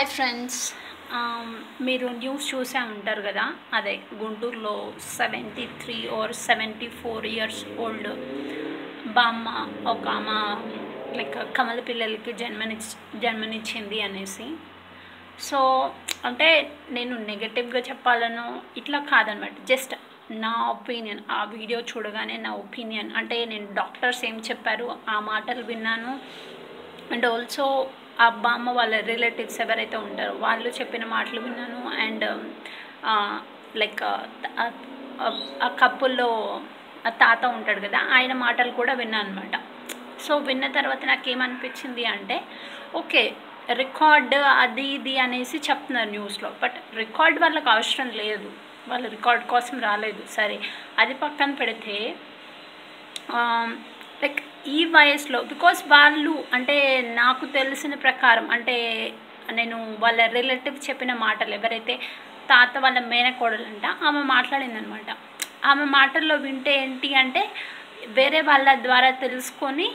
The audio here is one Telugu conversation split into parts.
హాయ్ ఫ్రెండ్స్ um, మీరు న్యూస్ చూసే ఉంటారు కదా? అదే గుంటూరులో seventy three or seventy four years old బామ్మ ఒక ఆమె లైక్ కమల పిల్లలకి జన్మని జన్మనిచ్చింది అనేసి. సో అంటే నేను నెగటివ్గా చెప్పాలను ఇట్లా కాదనమాట. జస్ట్ నా ఒపీనియన్ ఆ వీడియో చూడగానే నా ఒపీనియన్ అంటే నేను డాక్టర్స్ ఏం చెప్పారు ఆ మాటలు విన్నాను. అండ్ ఆల్సో ఆ అమ్మ వాళ్ళ రిలేటివ్స్ ఎవరైతే ఉంటారో వాళ్ళు చెప్పిన మాటలు విన్నాను. అండ్ లైక్ um, ఆ కప్పుల్లో ఆ తాత ఉంటాడు కదా ఆయన మాటలు కూడా విన్నాను అనమాట సో విన్న తర్వాత నాకు ఏమనిపించింది అంటే ఓకే రికార్డ్ అది ఇది అనేసి చెప్తున్నారు న్యూస్లో బట్ రికార్డ్ వాళ్ళకి అవసరం లేదు. వాళ్ళు రికార్డ్ కోసం రాలేదు. సరే అది పక్కన పెడితే um, లైక్ ఈ వయసులో బికాస్ వాళ్ళు అంటే నాకు తెలిసిన ప్రకారం అంటే నేను వాళ్ళ రిలేటివ్ చెప్పిన మాటలు ఎవరైతే తాత వాళ్ళ మేనకోడలంట ఆమె మాట్లాడిందనమాట. ఆమె మాటల్లో వింటే ఏంటి అంటే వేరే వాళ్ళ ద్వారా తెలుసుకొని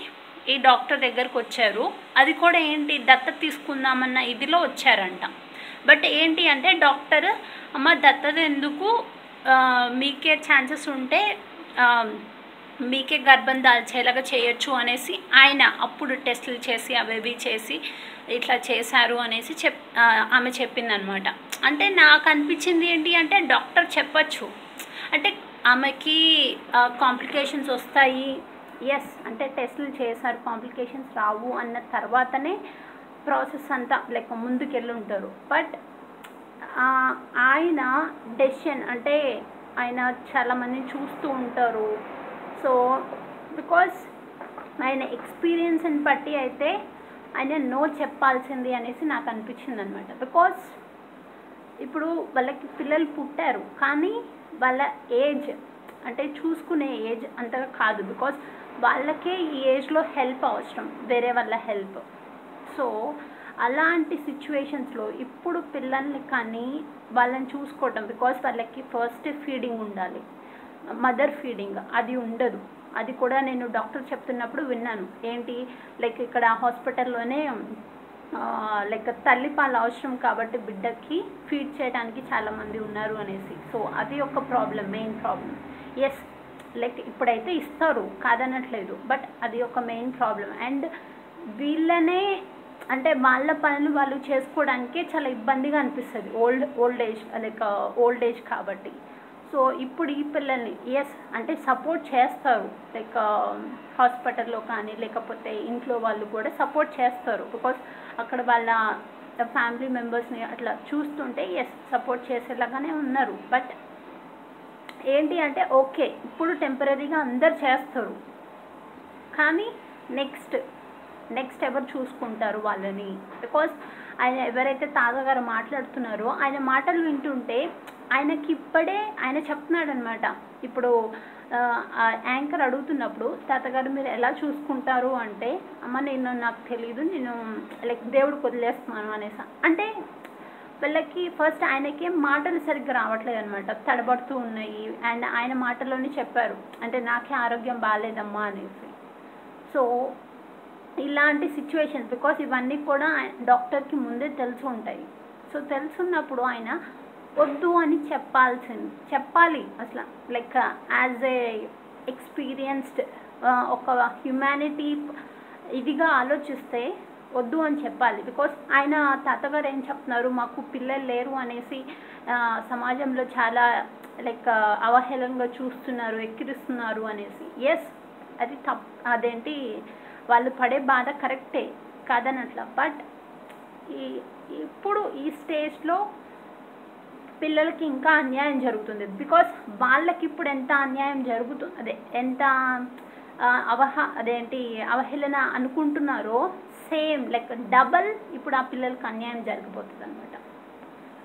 ఈ డాక్టర్ దగ్గరకు వచ్చారు. అది కూడా ఏంటి దత్త తీసుకుందామన్న ఇదిలో వచ్చారంట. బట్ ఏంటి అంటే డాక్టర్ అమ్మ దత్తత ఎందుకు మీకే ఛాన్సెస్ ఉంటే మీకే గర్భం దాల్చేలాగా చేయొచ్చు అనేసి ఆయన అప్పుడు టెస్టులు చేసి అవేవి చేసి ఇట్లా చేశారు అనేసి చెప్ ఆమె చెప్పిందనమాట. అంటే నాకు అనిపించింది ఏంటి అంటే డాక్టర్ చెప్పచ్చు. అంటే ఆమెకి కాంప్లికేషన్స్ వస్తాయి. ఎస్ అంటే టెస్టులు చేశారు కాంప్లికేషన్స్ రావు అన్న తర్వాతనే ప్రాసెస్ అంతా లైక్ ముందుకెళ్ళి ఉంటారు. బట్ ఆయన డెసిషన్ అంటే ఆయన చాలామంది చూస్తూ ఉంటారు. సో బికాస్ ఆయన ఎక్స్పీరియన్స్ని బట్టి అయితే ఆయన నో చెప్పాల్సింది అనేసి నాకు అనిపించింది అనమాట బికాస్ ఇప్పుడు వాళ్ళకి పిల్లలు పుట్టారు కానీ వాళ్ళ ఏజ్ అంటే చూసుకునే ఏజ్ అంతగా కాదు. బికాస్ వాళ్ళకే ఈ ఏజ్లో హెల్ప్ అవసరం వేరే వాళ్ళ హెల్ప్ సో అలాంటి సిచ్యువేషన్స్లో ఇప్పుడు పిల్లల్ని కానీ వాళ్ళని చూసుకోవటం బికాస్ వాళ్ళకి ఫస్ట్ ఫీడింగ్ ఉండాలి. మదర్ ఫీడింగ్ అది ఉండదు. అది కూడా నేను డాక్టర్ చెప్తున్నప్పుడు విన్నాను. ఏంటి? లైక్ ఇక్కడ హాస్పిటల్లోనే లైక్ తల్లి పాలు అవసరం కాబట్టి బిడ్డకి ఫీడ్ చేయడానికి చాలామంది ఉన్నారు అనేసి. సో అది ఒక problem main problem is like ఇప్పుడైతే ఇస్తారు కాదనట్లేదు. బట్ అది ఒక మెయిన్ ప్రాబ్లం అండ్ వీళ్ళనే అంటే వాళ్ళ పనులు వాళ్ళు చేసుకోవడానికే చాలా ఇబ్బందిగా అనిపిస్తుంది. Old old age like old age కాబట్టి. సో ఇప్పుడు ఈ పిల్లల్ని ఎస్ అంటే సపోర్ట్ చేస్తారు. లైక్ హాస్పిటల్లో um, కానీ లేకపోతే ఇంట్లో వాళ్ళు కూడా సపోర్ట్ చేస్తారు. బికాస్ అక్కడ వాళ్ళ ఫ్యామిలీ మెంబర్స్ని అట్లా చూస్తుంటే ఎస్ సపోర్ట్ చేసేలాగానే ఉన్నారు. బట్ ఏంటి అంటే ఓకే ఇప్పుడు టెంపరీగా అందరు చేస్తారు. కానీ నెక్స్ట్ నెక్స్ట్ ఎవరు చూసుకుంటారు వాళ్ళని? బికాస్ ఆయన ఎవరైతే తాతగారు మాట్లాడుతున్నారో ఆయన మాటలు వింటుంటే ఆయనకి ఇప్పుడే ఆయన చెప్తున్నాడు అనమాట ఇప్పుడు యాంకర్ అడుగుతున్నప్పుడు తాతగారు మీరు ఎలా చూసుకుంటారు? అంటే అమ్మ నేను నాకు తెలియదు నేను లైక్ దేవుడికి వదిలేస్తున్నాను అనేసి. అంటే వీళ్ళకి ఫస్ట్ ఆయనకి మాటలు సరిగ్గా రావట్లేదు అనమాట తడబడుతూ ఉన్నాయి. అండ్ ఆయన మాటలోనే చెప్పారు. అంటే నాకే ఆరోగ్యం బాగాలేదమ్మా అనేసి. సో ఇలాంటి సిచ్యువేషన్స్ బికాస్ ఇవన్నీ కూడా డాక్టర్కి ముందే తెలిసి ఉంటాయి. సో తెలుసున్నప్పుడు ఆయన వద్దు అని చెప్పాల్సింది. చెప్పాలి అసలు. లైక్ యాజ్ ఏ ఎక్స్పీరియన్స్డ్ ఒక హ్యుమానిటీ ఇదిగా ఆలోచిస్తే వద్దు అని చెప్పాలి. బికాస్ ఆయన తాతగారు ఏం చెప్తున్నారు? మాకు పిల్లలు లేరు అనేసి సమాజంలో చాలా లైక్ అవహేళనగా చూస్తున్నారు ఎక్కిరిస్తున్నారు అనేసి. ఎస్ అది తప్ అదేంటి? వాళ్ళు పడే బాధ కరెక్టే కాదనట్ల. బట్ ఈ ఇప్పుడు ఈ స్టేజ్లో పిల్లలకి ఇంకా అన్యాయం జరుగుతుంది. బికాస్ వాళ్ళకి ఇప్పుడు ఎంత అన్యాయం జరుగుతుంది అదే ఎంత అవహ అదేంటి అవహేళన అనుకుంటున్నారో సేమ్ లైక్ డబల్ ఇప్పుడు ఆ పిల్లలకి అన్యాయం జరిగిపోతుంది అనమాట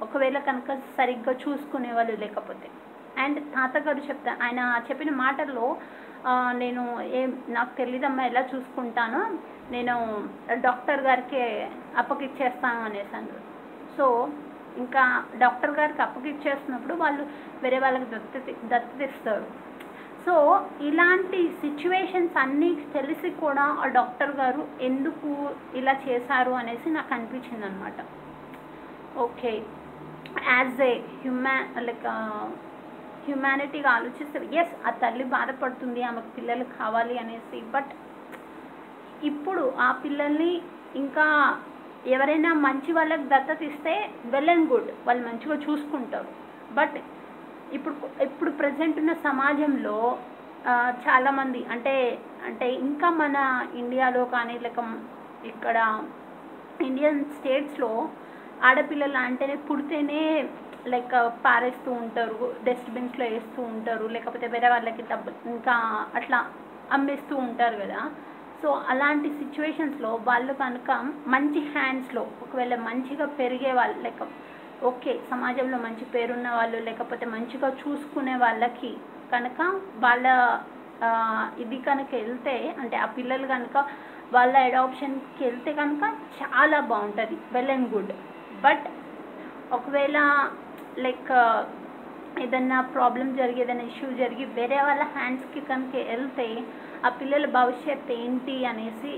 ఒకవేళ కనుక సరిగ్గా చూసుకునే వాళ్ళు లేకపోతే. అండ్ తాతగారు చెప్తా ఆయన చెప్పిన మాటల్లో నేను ఏం నాకు తెలియదమ్మా ఎలా చూసుకుంటానో నేను డాక్టర్ గారికి అప్పగిచ్చేస్తాను అనేసి అన్నారు సో ఇంకా డాక్టర్ గారికి అప్పగిచ్చేస్తున్నప్పుడు వాళ్ళు వేరే వాళ్ళకి దత్తత దత్తతిస్తారు సో ఇలాంటి సిచ్యువేషన్స్ అన్నీ తెలిసి కూడా ఆ డాక్టర్ గారు ఎందుకు ఇలా చేశారు అనేసి నాకు అనిపించింది అనమాట okay. As a human like హ్యుమానిటీగా ఆలోచిస్తారు ఎస్ ఆ తల్లి బాధపడుతుంది ఆమెకు పిల్లలు కావాలి అనేసి. బట్ ఇప్పుడు ఆ పిల్లల్ని ఇంకా ఎవరైనా మంచి వాళ్ళకి దత్తత ఇస్తే వెల్ అండ్ గుడ్ వాళ్ళు మంచిగా చూసుకుంటారు. బట్ ఇప్పుడు ఇప్పుడు ప్రజెంట్ ఉన్న సమాజంలో చాలామంది అంటే అంటే ఇంకా మన ఇండియాలో కానీ లేక ఇక్కడ ఇండియన్ స్టేట్స్లో ఆడపిల్లలు అంటేనే పుడితేనే లైక్ పారేస్తూ ఉంటారు డస్ట్బిన్స్లో వేస్తూ ఉంటారు లేకపోతే వేరే వాళ్ళకి డబ్బు ఇంకా అట్లా అమ్మేస్తూ ఉంటారు కదా. సో అలాంటి సిచ్యువేషన్స్లో వాళ్ళు కనుక మంచి హ్యాండ్స్లో ఒకవేళ మంచిగా పెరిగే వాళ్ళు లైక్ ఓకే సమాజంలో మంచి పేరున్న వాళ్ళు లేకపోతే మంచిగా చూసుకునే వాళ్ళకి కనుక వాళ్ళ ఇది కనుక వెళ్తే అంటే ఆ పిల్లలు కనుక వాళ్ళ అడాప్షన్కి వెళ్తే కనుక చాలా బాగుంటుంది వెల్ అండ్ గుడ్. బట్ ఒకవేళ లైక్ uh, ఏదన్నా ప్రాబ్లం జరిగి ఏదైనా ఇష్యూ జరిగి వేరే వాళ్ళ హ్యాండ్స్కి కనుక వెళ్తే ఆ పిల్లల భవిష్యత్ ఏంటి అనేసి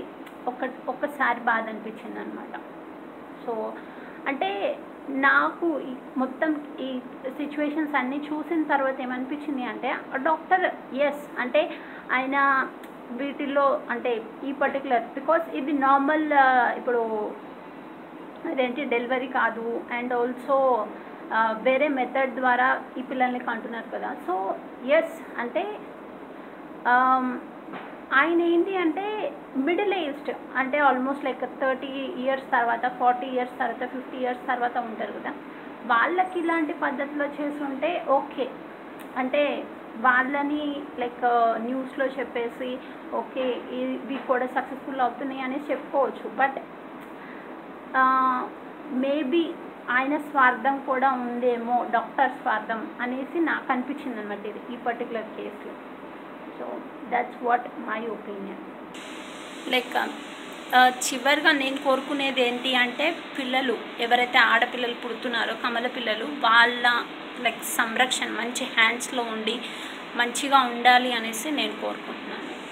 ఒక ఒకసారి బాధ అనిపించింది అనమాట సో అంటే నాకు ఈ మొత్తం ఈ సిచ్యువేషన్స్ అన్నీ చూసిన తర్వాత ఏమనిపించింది అంటే డాక్టర్ ఎస్ అంటే ఆయన వీటిల్లో అంటే ఈ పర్టికులర్ బికాస్ ఇది నార్మల్ uh, ఇప్పుడు అదేంటి డెలివరీ కాదు అండ్ ఆల్సో వేరే మెథడ్ ద్వారా ఈ పిల్లల్ని కంటున్నారు కదా. సో ఎస్ అంటే um, ఆయన ఏంటి అంటే మిడిల్ ఏజ్డ్ అంటే ఆల్మోస్ట్ లైక్ థర్టీ ఇయర్స్ తర్వాత ఫార్టీ ఇయర్స్ తర్వాత ఫిఫ్టీ ఇయర్స్ తర్వాత ఉంటారు కదా. వాళ్ళకి ఇలాంటి పద్ధతిలో చేస్తుంటే ఓకే అంటే వాళ్ళని లైక్ న్యూస్లో uh, చెప్పేసి ఓకే ఇవి కూడా సక్సెస్ఫుల్ అవుతున్నాయి అనేసి చెప్పుకోవచ్చు. బట్ మేబీ uh, ఆయన స్వార్థం కూడా ఉందేమో డాక్టర్ స్వార్థం అనేసి నాకు అనిపించింది అనమాట ఇది ఈ పర్టికులర్ కేసులో so that's what my opinion like చివరిగా నేను కోరుకునేది ఏంటి అంటే పిల్లలు ఎవరైతే ఆడపిల్లలు పుడుతున్నారో కమల పిల్లలు వాళ్ళ లైక్ సంరక్షణ మంచి హ్యాండ్స్లో ఉండి మంచిగా ఉండాలి అనేసి నేను కోరుకుంటున్నాను.